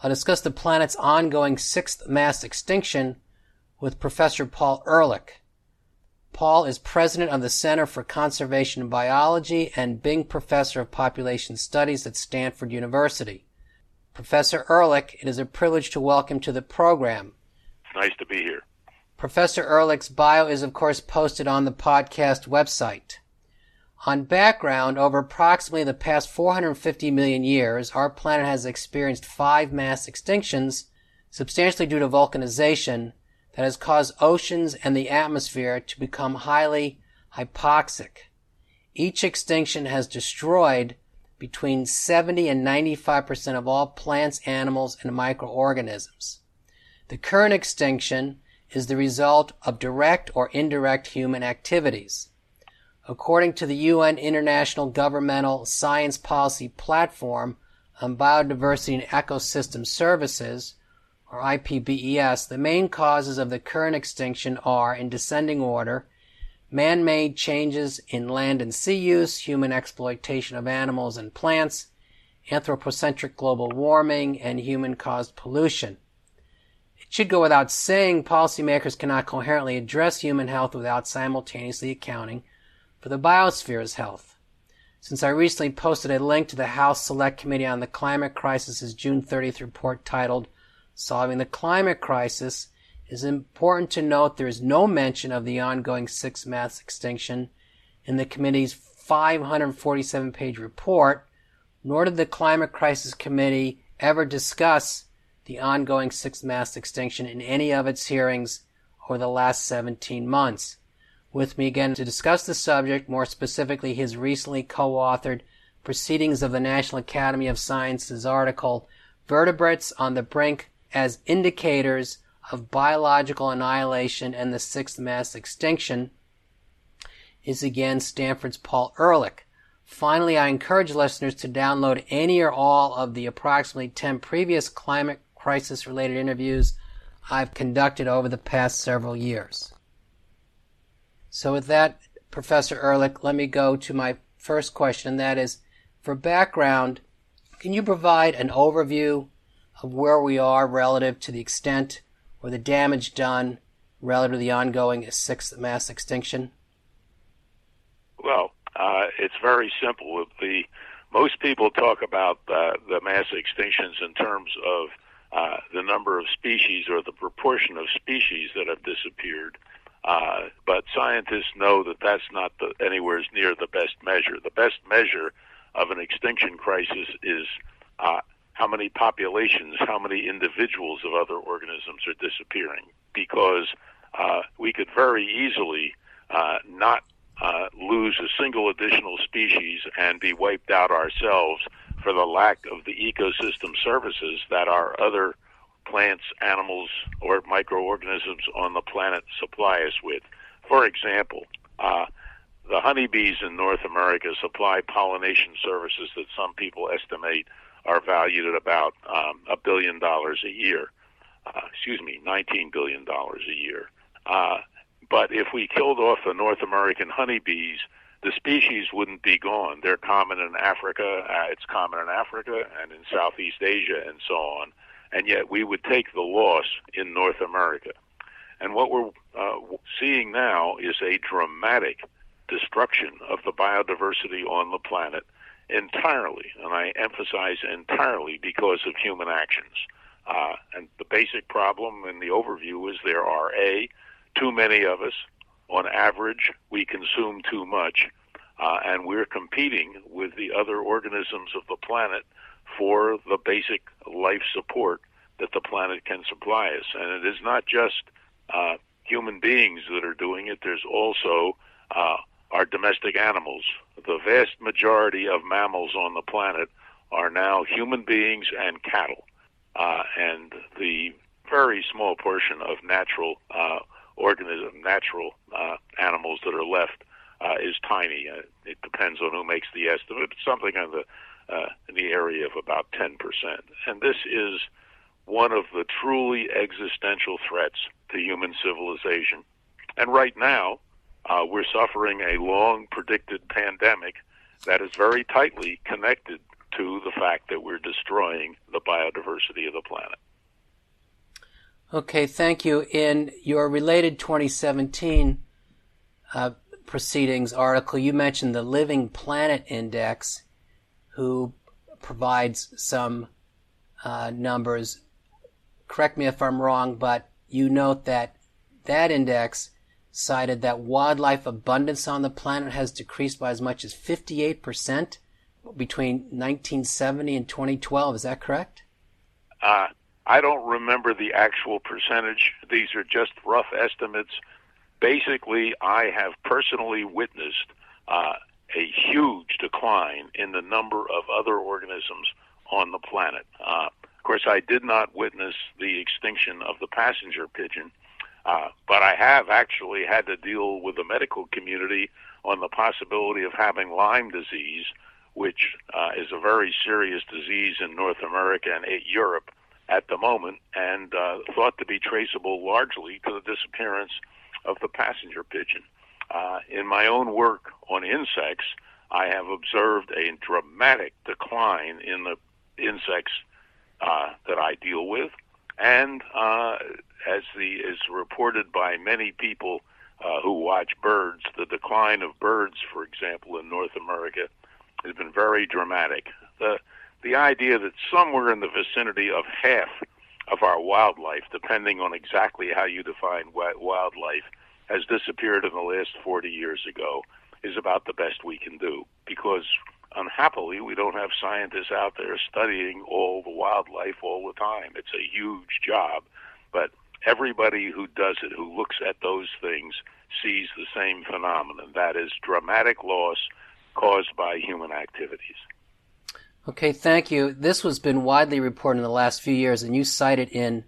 I'll discuss the planet's ongoing sixth mass extinction with Professor Paul Ehrlich. Paul is president of the Center for Conservation Biology and Bing Professor of Population Studies at Stanford University. Professor Ehrlich, it is a privilege to welcome to the program. Nice to be here. Professor Ehrlich's bio is, of course, posted on the podcast website. On background, over approximately the past 450 million years, our planet has experienced five mass extinctions, substantially due to volcanization, that has caused oceans and the atmosphere to become highly hypoxic. Each extinction has destroyed between 70 and 95% of all plants, animals, and microorganisms. The current extinction is the result of direct or indirect human activities. According to the UN International Governmental Science Policy Platform on Biodiversity and Ecosystem Services, or IPBES, the main causes of the current extinction are, in descending order, man-made changes in land and sea use, human exploitation of animals and plants, anthropocentric global warming, and human-caused pollution. It should go without saying policymakers cannot coherently address human health without simultaneously accounting for the biosphere's health. Since I recently posted a link to the House Select Committee on the Climate Crisis's June 30th report titled Solving the Climate Crisis, it is important to note there is no mention of the ongoing sixth mass extinction in the committee's 547 page report, nor did the Climate Crisis Committee ever discuss the ongoing sixth mass extinction in any of its hearings over the last 17 months with me again to discuss the subject, more specifically his recently co-authored Proceedings of the National Academy of Sciences article, Vertebrates on the Brink as Indicators of Biological Annihilation and the Sixth Mass Extinction, is again Stanford's Paul Ehrlich. Finally, I encourage listeners to download any or all of the approximately 10 previous climate crisis related interviews I've conducted over the past several years. So with that, Professor Ehrlich, let me go to my first question. And that is, for background, can you provide an overview of where we are relative to the extent or the damage done relative to the ongoing sixth mass extinction? Well, uh, it's very simple. The most people talk about uh, the mass extinctions in terms of uh, the number of species or the proportion of species that have disappeared. Uh, but scientists know that that's not the, anywhere near the best measure. The best measure of an extinction crisis is uh, how many populations, how many individuals of other organisms are disappearing, because uh, we could very easily uh, not uh, lose a single additional species and be wiped out ourselves for the lack of the ecosystem services that our other plants, animals, or microorganisms on the planet supply us with. For example, uh, the honeybees in North America supply pollination services that some people estimate are valued at about um, a billion dollars a year. Uh, excuse me, $19 billion a year. Uh, but if we killed off the North American honeybees, the species wouldn't be gone. They're common in Africa. Uh, it's common in Africa and in Southeast Asia and so on and yet we would take the loss in North America. And what we're uh, seeing now is a dramatic destruction of the biodiversity on the planet entirely, and I emphasize entirely because of human actions. Uh, and the basic problem in the overview is there are A, too many of us. On average, we consume too much, uh, and we're competing with the other organisms of the planet for the basic life support that the planet can supply us. And it is not just uh, human beings that are doing it, there's also uh, our domestic animals. The vast majority of mammals on the planet are now human beings and cattle. uh, and the very small portion of natural uh, organism, natural uh, animals that are left uh, is tiny. Uh, it depends on who makes the estimate. It's something in the uh, in the area of about 10%. And this is one of the truly existential threats to human civilization. And right now, uh, we're suffering a long predicted pandemic that is very tightly connected to the fact that we're destroying the biodiversity of the planet. Okay, thank you. In your related 2017 uh, proceedings article, you mentioned the Living Planet Index, who provides some uh, numbers. Correct me if I'm wrong, but you note that that index cited that wildlife abundance on the planet has decreased by as much as 58% between 1970 and 2012. Is that correct? Uh, I don't remember the actual percentage. These are just rough estimates. Basically, I have personally witnessed uh, a huge decline in the number of other organisms on the planet. Uh, of course, I did not witness the extinction of the passenger pigeon, uh, but I have actually had to deal with the medical community on the possibility of having Lyme disease, which uh, is a very serious disease in North America and Europe at the moment and uh, thought to be traceable largely to the disappearance of the passenger pigeon. Uh, in my own work on insects, I have observed a dramatic decline in the insects uh, that I deal with, and uh, as the is reported by many people uh, who watch birds, the decline of birds, for example, in North America, has been very dramatic. The the idea that somewhere in the vicinity of half of our wildlife, depending on exactly how you define wildlife, has disappeared in the last 40 years ago is about the best we can do because unhappily we don't have scientists out there studying all the wildlife all the time. It's a huge job, but everybody who does it, who looks at those things, sees the same phenomenon. That is dramatic loss caused by human activities. Okay, thank you. This has been widely reported in the last few years, and you cite it in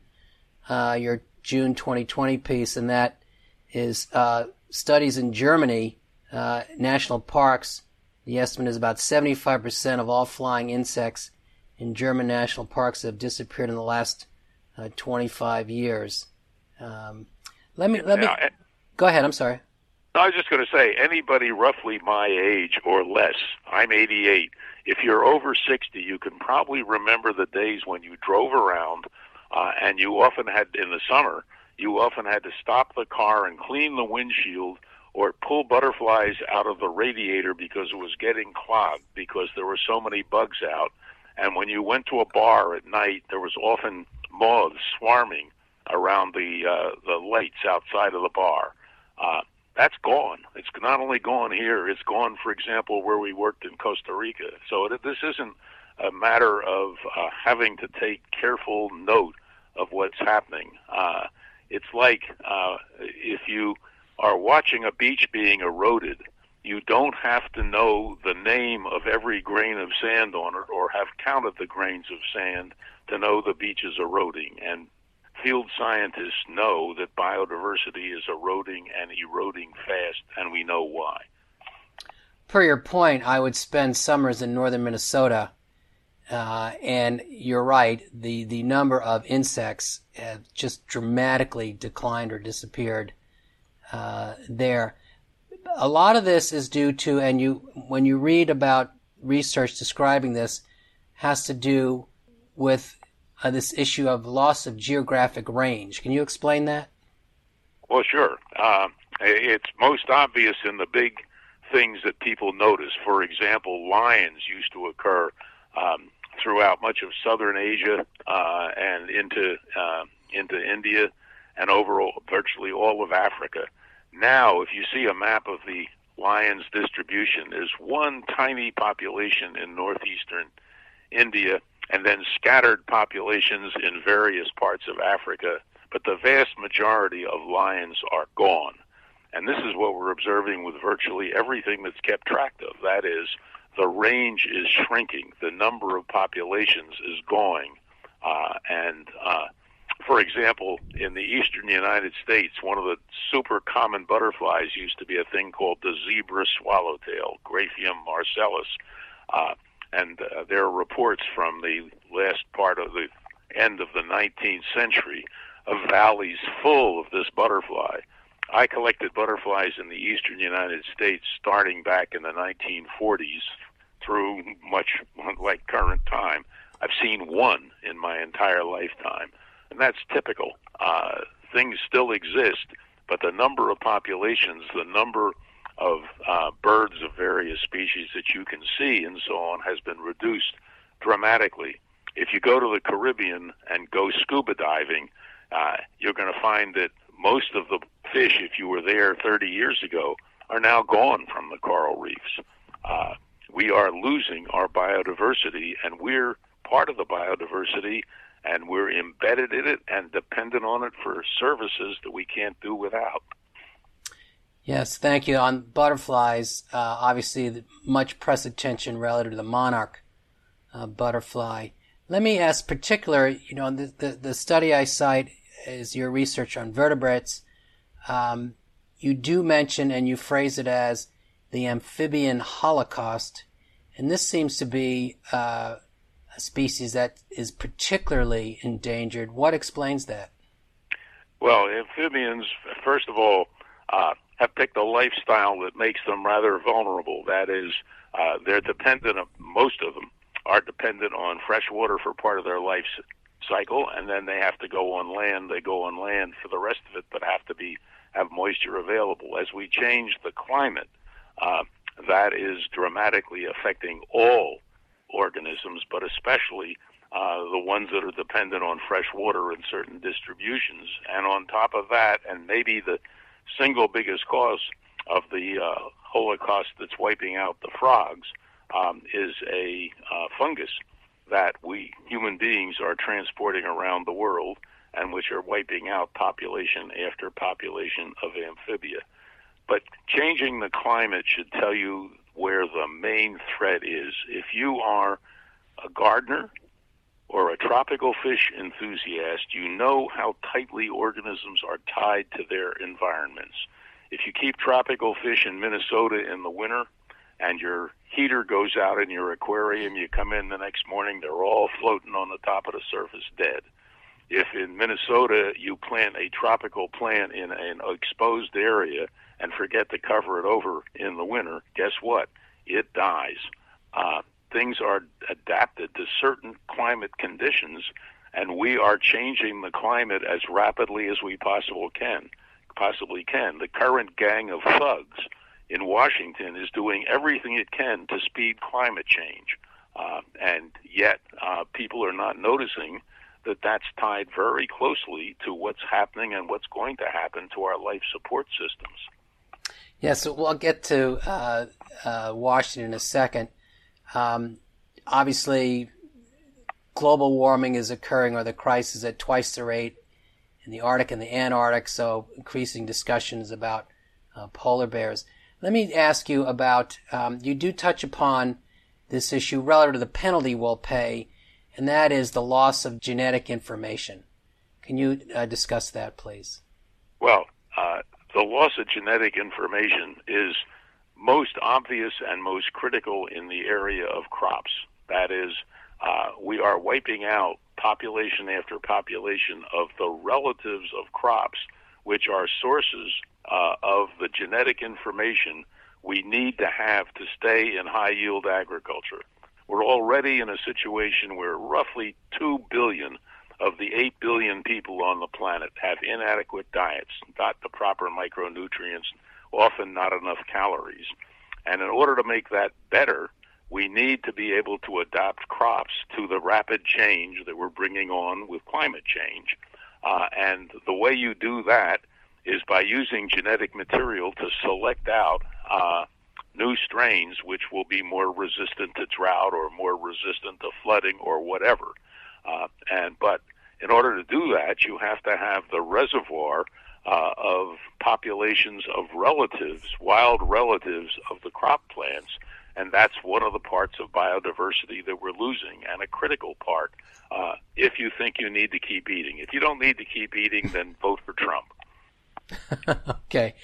uh, your June 2020 piece, and that is uh, studies in Germany, uh, national parks. The estimate is about 75% of all flying insects in German national parks have disappeared in the last uh, 25 years. Um, let me let me go ahead. I'm sorry. I was just going to say, anybody roughly my age or less, I'm 88. If you're over 60, you can probably remember the days when you drove around, uh, and you often had in the summer, you often had to stop the car and clean the windshield or pull butterflies out of the radiator because it was getting clogged because there were so many bugs out. And when you went to a bar at night, there was often moths swarming around the uh, the lights outside of the bar. Uh, that's gone. It's not only gone here, it's gone, for example, where we worked in Costa Rica. So it, this isn't a matter of uh, having to take careful note of what's happening. Uh, it's like uh, if you are watching a beach being eroded, you don't have to know the name of every grain of sand on it or have counted the grains of sand to know the beach is eroding. And field scientists know that biodiversity is eroding and eroding fast, and we know why. Per your point, I would spend summers in northern Minnesota, uh, and you're right, the, the number of insects have just dramatically declined or disappeared uh, there. A lot of this is due to, and you, when you read about research describing this, has to do with uh, this issue of loss of geographic range. Can you explain that? Well, sure. Uh, it's most obvious in the big things that people notice. For example, lions used to occur um, throughout much of southern Asia uh, and into uh, into India and overall virtually all of Africa. Now, if you see a map of the lion's distribution, there's one tiny population in northeastern India and then scattered populations in various parts of Africa, but the vast majority of lions are gone. And this is what we're observing with virtually everything that's kept track of. That is, the range is shrinking, the number of populations is going. Uh, and uh, for example, in the eastern United States, one of the super common butterflies used to be a thing called the zebra swallowtail, Graphium marcellus. Uh, and uh, there are reports from the last part of the end of the 19th century of valleys full of this butterfly. I collected butterflies in the eastern United States starting back in the 1940s through much like current time. I've seen one in my entire lifetime, and that's typical. Uh, things still exist, but the number of populations, the number of uh, birds of various species that you can see and so on has been reduced dramatically. If you go to the Caribbean and go scuba diving, uh, you're going to find that most of the fish, if you were there 30 years ago, are now gone from the coral reefs. Uh, we are losing our biodiversity, and we're part of the biodiversity, and we're embedded in it and dependent on it for services that we can't do without. Yes, thank you. On butterflies, uh, obviously, much press attention relative to the monarch uh, butterfly. Let me ask particular, you know, the, the, the study I cite is your research on vertebrates. Um, you do mention and you phrase it as the amphibian holocaust, and this seems to be uh, a species that is particularly endangered. What explains that? Well, amphibians, first of all, uh, have picked a lifestyle that makes them rather vulnerable. That is, uh, they're dependent, most of them are dependent on fresh water for part of their life cycle, and then they have to go on land. They go on land for the rest of it, but have to be have moisture available. As we change the climate, uh, that is dramatically affecting all organisms, but especially uh, the ones that are dependent on fresh water in certain distributions. And on top of that, and maybe the single biggest cause of the uh, Holocaust that's wiping out the frogs um, is a uh, fungus that we human beings are transporting around the world and which are wiping out population after population of amphibia. But changing the climate should tell you where the main threat is. If you are a gardener or a tropical fish enthusiast, you know how tightly organisms are tied to their environments. If you keep tropical fish in Minnesota in the winter and your heater goes out in your aquarium, you come in the next morning, they're all floating on the top of the surface dead. If in Minnesota you plant a tropical plant in an exposed area and forget to cover it over in the winter, guess what? It dies. Uh, things are adapted to certain climate conditions, and we are changing the climate as rapidly as we possibly can. Possibly can. The current gang of thugs in Washington is doing everything it can to speed climate change, uh, and yet uh, people are not noticing that that's tied very closely to what's happening and what's going to happen to our life support systems. Yeah, so we'll get to uh, uh, Washington in a second. Um, obviously, global warming is occurring, or the crisis, at twice the rate in the Arctic and the Antarctic, so increasing discussions about uh, polar bears. Let me ask you about um, you do touch upon this issue relative to the penalty we'll pay, and that is the loss of genetic information. Can you uh, discuss that, please? Well, uh, the loss of genetic information is most obvious and most critical in the area of crops. That is, uh, we are wiping out population after population of the relatives of crops, which are sources uh, of the genetic information we need to have to stay in high yield agriculture. We're already in a situation where roughly 2 billion of the 8 billion people on the planet have inadequate diets, not the proper micronutrients, often not enough calories. And in order to make that better, we need to be able to adapt crops to the rapid change that we're bringing on with climate change. Uh, and the way you do that is by using genetic material to select out uh, new strains which will be more resistant to drought or more resistant to flooding or whatever. Uh, and but in order to do that, you have to have the reservoir uh, of populations of relatives, wild relatives of the crop plants, and that's one of the parts of biodiversity that we're losing, and a critical part. Uh, if you think you need to keep eating, if you don't need to keep eating, then vote for Trump. okay,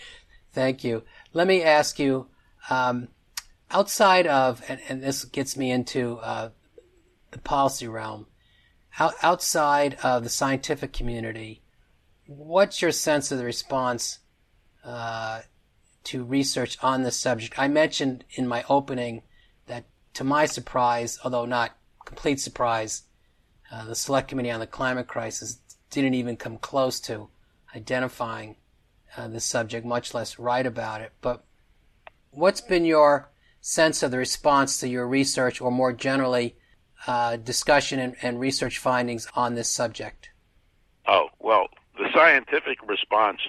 thank you. Let me ask you, um, outside of, and, and, this gets me into uh, the policy realm, out, outside of the scientific community, what's your sense of the response uh, to research on this subject? I mentioned in my opening that, to my surprise, although not complete surprise, uh, the Select Committee on the Climate Crisis didn't even come close to identifying uh, this subject, much less write about it. But what's been your sense of the response to your research, or more generally, uh, discussion and, and research findings on this subject? Oh, well, the scientific response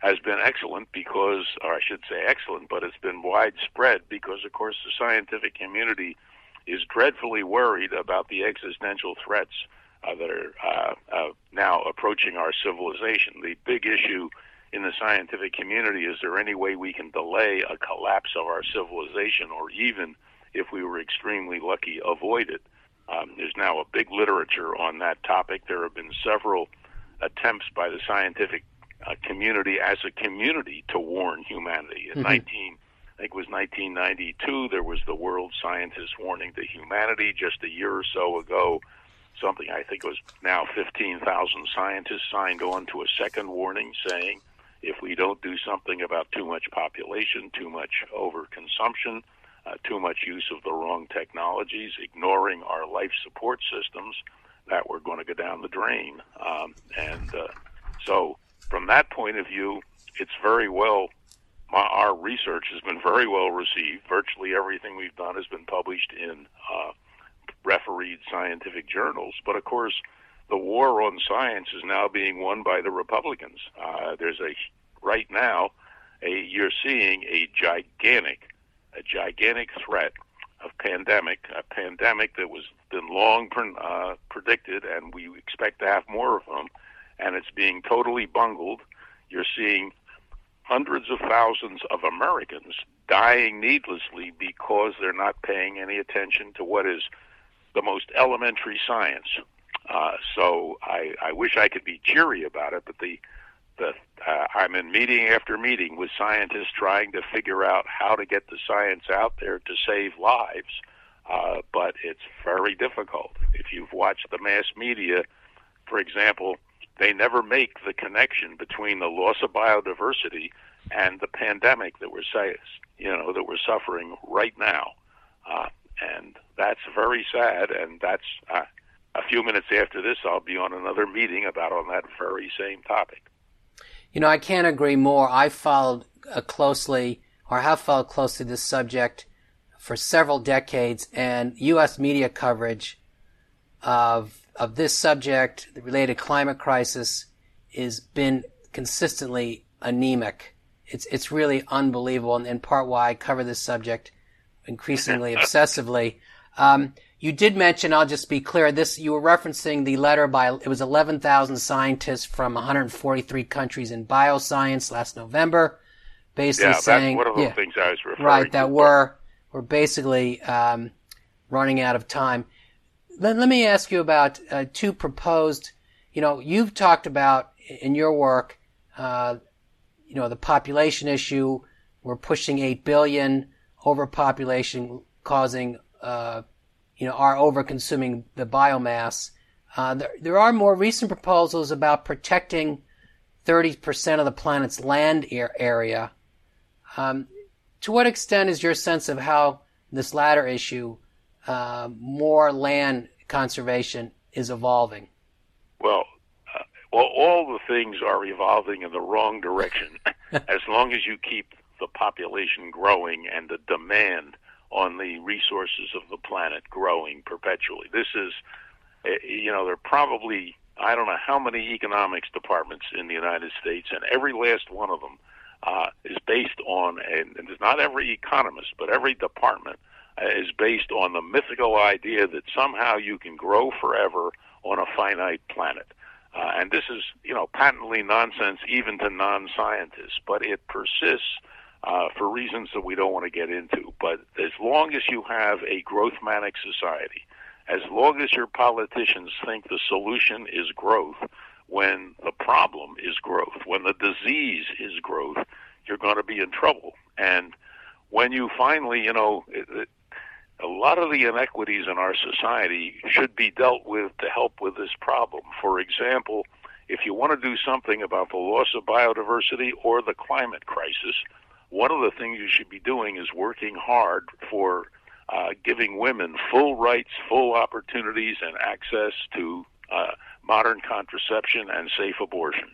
has been excellent because, or I should say excellent, but it's been widespread because, of course, the scientific community is dreadfully worried about the existential threats uh, that are uh, uh, now approaching our civilization. The big issue in the scientific community is there any way we can delay a collapse of our civilization or even if we were extremely lucky avoid it? Um, there's now a big literature on that topic. There have been several attempts by the scientific uh, community as a community to warn humanity. In mm-hmm. 19 I think it was 1992 there was the world scientists warning to humanity just a year or so ago. Something I think was now 15,000 scientists signed on to a second warning saying if we don't do something about too much population, too much overconsumption, uh, too much use of the wrong technologies, ignoring our life support systems, that we're going to go down the drain. Um, and uh, so, from that point of view, it's very well. My, our research has been very well received. Virtually everything we've done has been published in uh, refereed scientific journals. But of course, the war on science is now being won by the Republicans. Uh, there's a right now, a you're seeing a gigantic, a gigantic threat of pandemic, a pandemic that was been long uh, predicted, and we expect to have more of them, and it's being totally bungled. You're seeing hundreds of thousands of Americans dying needlessly because they're not paying any attention to what is the most elementary science. Uh, so I, I wish I could be cheery about it, but the the uh, I'm in meeting after meeting with scientists trying to figure out how to get the science out there to save lives. Uh, but it's very difficult. If you've watched the mass media, for example, they never make the connection between the loss of biodiversity and the pandemic that we're you know that we're suffering right now, uh, and that's very sad. And that's uh, a few minutes after this, I'll be on another meeting about on that very same topic. You know, I can't agree more. I followed uh, closely, or have followed closely this subject for several decades, and U.S. media coverage of of this subject, the related climate crisis, has been consistently anemic. It's it's really unbelievable, and in part why I cover this subject increasingly obsessively. Um, you did mention, I'll just be clear, this, you were referencing the letter by, it was 11,000 scientists from 143 countries in bioscience last November, basically yeah, saying. one of the yeah, things I was referring Right, that we're, we're basically, um, running out of time. Let, let me ask you about, uh, two proposed, you know, you've talked about in your work, uh, you know, the population issue. We're pushing 8 billion overpopulation causing, uh, you know, are over-consuming the biomass. Uh, there, there are more recent proposals about protecting 30% of the planet's land area. Um, to what extent is your sense of how this latter issue, uh, more land conservation, is evolving? Well, uh, well, all the things are evolving in the wrong direction. as long as you keep the population growing and the demand on the resources of the planet growing perpetually. This is, eh, you know, there are probably, I don't know how many economics departments in the United States, and every last one of them uh, is based on, and, it's not every economist, but every department uh, is based on the mythical idea that somehow you can grow forever on a finite planet. Uh, and this is, you know, patently nonsense even to non-scientists, but it persists uh, for reasons that we don't want to get into. But as long as you have a growth manic society, as long as your politicians think the solution is growth, when the problem is growth, when the disease is growth, you're going to be in trouble. And when you finally, you know, it, it, a lot of the inequities in our society should be dealt with to help with this problem. For example, if you want to do something about the loss of biodiversity or the climate crisis, one of the things you should be doing is working hard for uh, giving women full rights, full opportunities, and access to uh, modern contraception and safe abortion.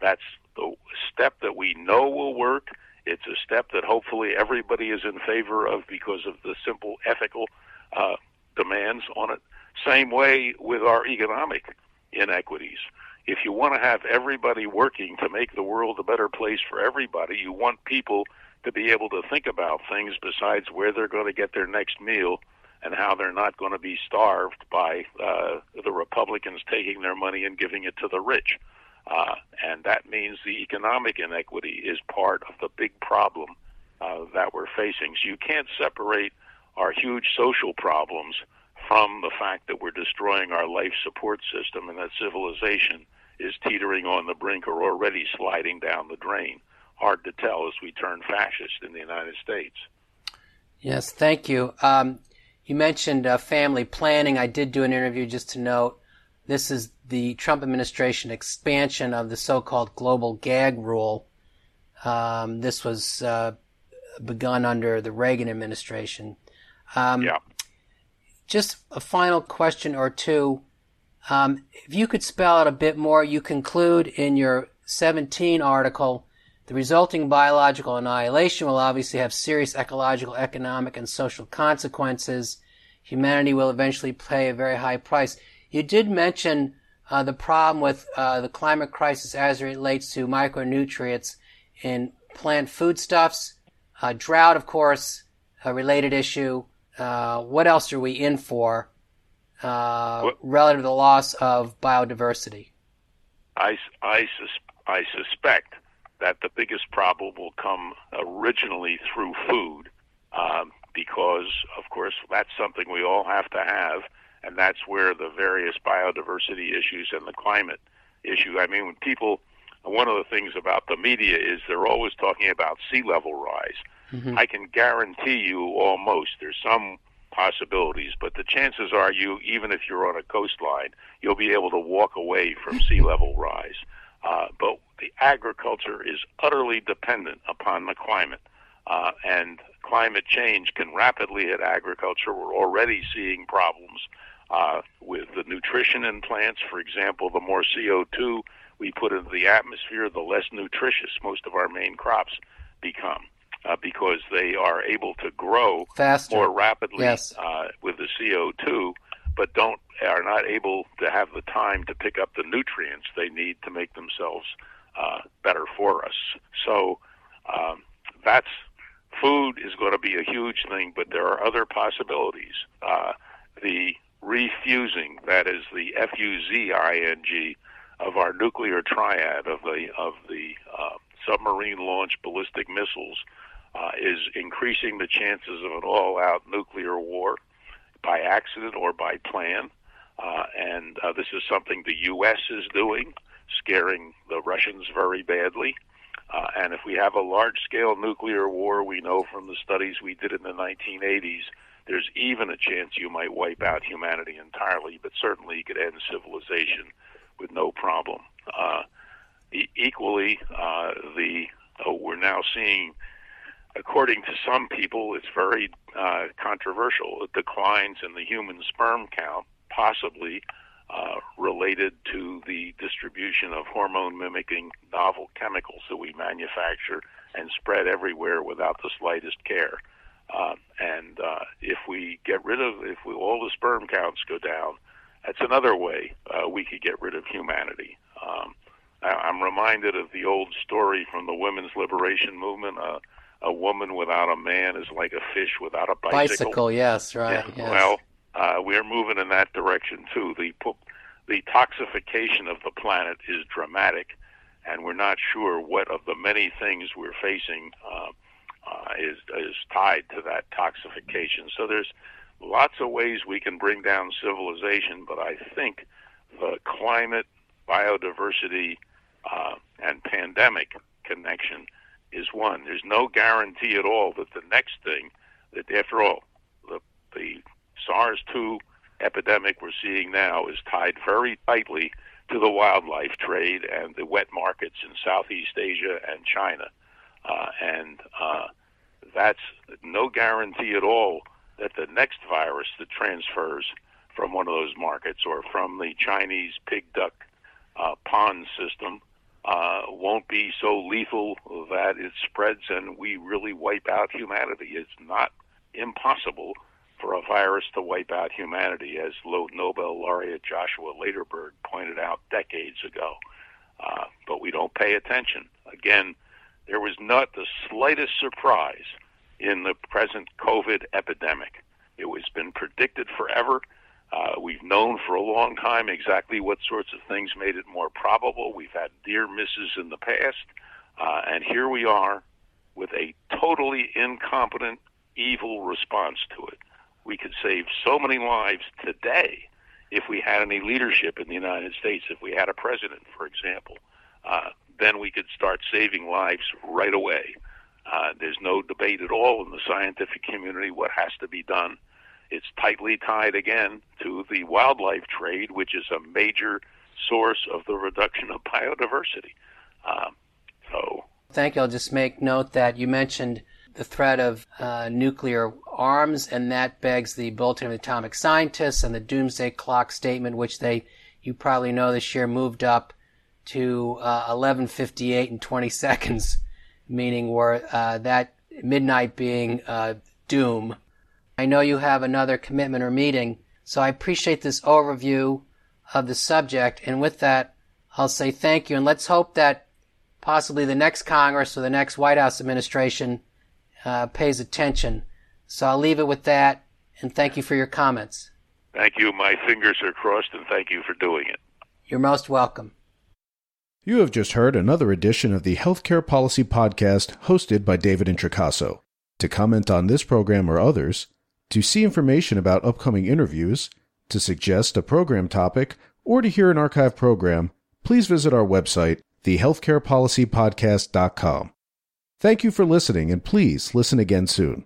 That's the step that we know will work. It's a step that hopefully everybody is in favor of because of the simple ethical uh, demands on it. Same way with our economic inequities. If you want to have everybody working to make the world a better place for everybody, you want people to be able to think about things besides where they're going to get their next meal and how they're not going to be starved by uh, the Republicans taking their money and giving it to the rich. Uh, and that means the economic inequity is part of the big problem uh, that we're facing. So you can't separate our huge social problems from the fact that we're destroying our life support system and that civilization is teetering on the brink or already sliding down the drain. Hard to tell as we turn fascist in the United States. Yes, thank you. Um, you mentioned uh, family planning. I did do an interview just to note this is the Trump administration expansion of the so-called global gag rule. Um, this was uh, begun under the Reagan administration. Um, yeah. Just a final question or two. Um, if you could spell out a bit more, you conclude in your 17 article the resulting biological annihilation will obviously have serious ecological, economic, and social consequences. Humanity will eventually pay a very high price. You did mention uh, the problem with uh, the climate crisis as it relates to micronutrients in plant foodstuffs. Uh, drought, of course, a related issue. Uh, what else are we in for uh, relative to the loss of biodiversity? I, I, sus- I suspect that the biggest problem will come originally through food, um, because, of course, that's something we all have to have and that's where the various biodiversity issues and the climate issue. I mean, when people, one of the things about the media is they're always talking about sea level rise. Mm-hmm. I can guarantee you almost there's some possibilities, but the chances are you, even if you're on a coastline, you'll be able to walk away from sea level rise. Uh, but the agriculture is utterly dependent upon the climate. Uh, and climate change can rapidly hit agriculture. We're already seeing problems uh, with the nutrition in plants. For example, the more CO2 we put into the atmosphere, the less nutritious most of our main crops become. Uh, because they are able to grow Faster. more rapidly yes. uh, with the CO2, but don't are not able to have the time to pick up the nutrients they need to make themselves uh, better for us. So um, that's food is going to be a huge thing, but there are other possibilities. Uh, the refuzing, that is the F-U-Z-I-N-G, of our nuclear triad of the of the uh, submarine launched ballistic missiles uh, is increasing the chances of an all-out nuclear war by accident or by plan. Uh, and uh, this is something the U.S. is doing, scaring the Russians very badly. Uh, and if we have a large-scale nuclear war, we know from the studies we did in the 1980s there's even a chance you might wipe out humanity entirely, but certainly you could end civilization with no problem. Uh, e- equally, uh, the uh, we're now seeing, according to some people, it's very uh, controversial. It declines in the human sperm count, possibly uh, related to the distribution of hormone mimicking novel chemicals that we manufacture and spread everywhere without the slightest care. Uh, and uh, if we get rid of, if we, all the sperm counts go down, that's another way uh, we could get rid of humanity. Um, I, I'm reminded of the old story from the women's liberation movement. Uh, a woman without a man is like a fish without a bicycle. Bicycle, yes, right. Yeah, yes. Well, uh, we're moving in that direction too. The the toxification of the planet is dramatic, and we're not sure what of the many things we're facing uh, uh, is is tied to that toxification. So there's lots of ways we can bring down civilization, but I think the climate, biodiversity, uh, and pandemic connection is one. There's no guarantee at all that the next thing, that after all, the, the SARS-2 epidemic we're seeing now is tied very tightly to the wildlife trade and the wet markets in Southeast Asia and China. Uh, and uh, that's no guarantee at all that the next virus that transfers from one of those markets or from the Chinese pig duck uh, pond system uh, won't be so lethal that it spreads and we really wipe out humanity. It's not impossible for a virus to wipe out humanity, as Nobel laureate Joshua Lederberg pointed out decades ago. Uh, but we don't pay attention. Again, there was not the slightest surprise in the present COVID epidemic. It was been predicted forever. Uh, we've known for a long time exactly what sorts of things made it more probable. We've had near misses in the past. Uh, and here we are with a totally incompetent, evil response to it. We could save so many lives today if we had any leadership in the United States, if we had a president, for example. Uh, then we could start saving lives right away. Uh, there's no debate at all in the scientific community what has to be done. It's tightly tied again to the wildlife trade, which is a major source of the reduction of biodiversity. Um, so, thank you. I'll just make note that you mentioned the threat of uh, nuclear arms, and that begs the Bulletin of Atomic Scientists and the Doomsday Clock statement, which they, you probably know this year, moved up to uh, 11:58 and 20 seconds, meaning where uh, that midnight being uh, doom. I know you have another commitment or meeting, so I appreciate this overview of the subject. And with that, I'll say thank you, and let's hope that possibly the next Congress or the next White House administration uh, pays attention. So I'll leave it with that, and thank you for your comments. Thank you. My fingers are crossed, and thank you for doing it. You're most welcome. You have just heard another edition of the Healthcare Policy Podcast hosted by David Introcaso. To comment on this program or others, to see information about upcoming interviews, to suggest a program topic, or to hear an archive program, please visit our website, thehealthcarepolicypodcast.com. Thank you for listening, and please listen again soon.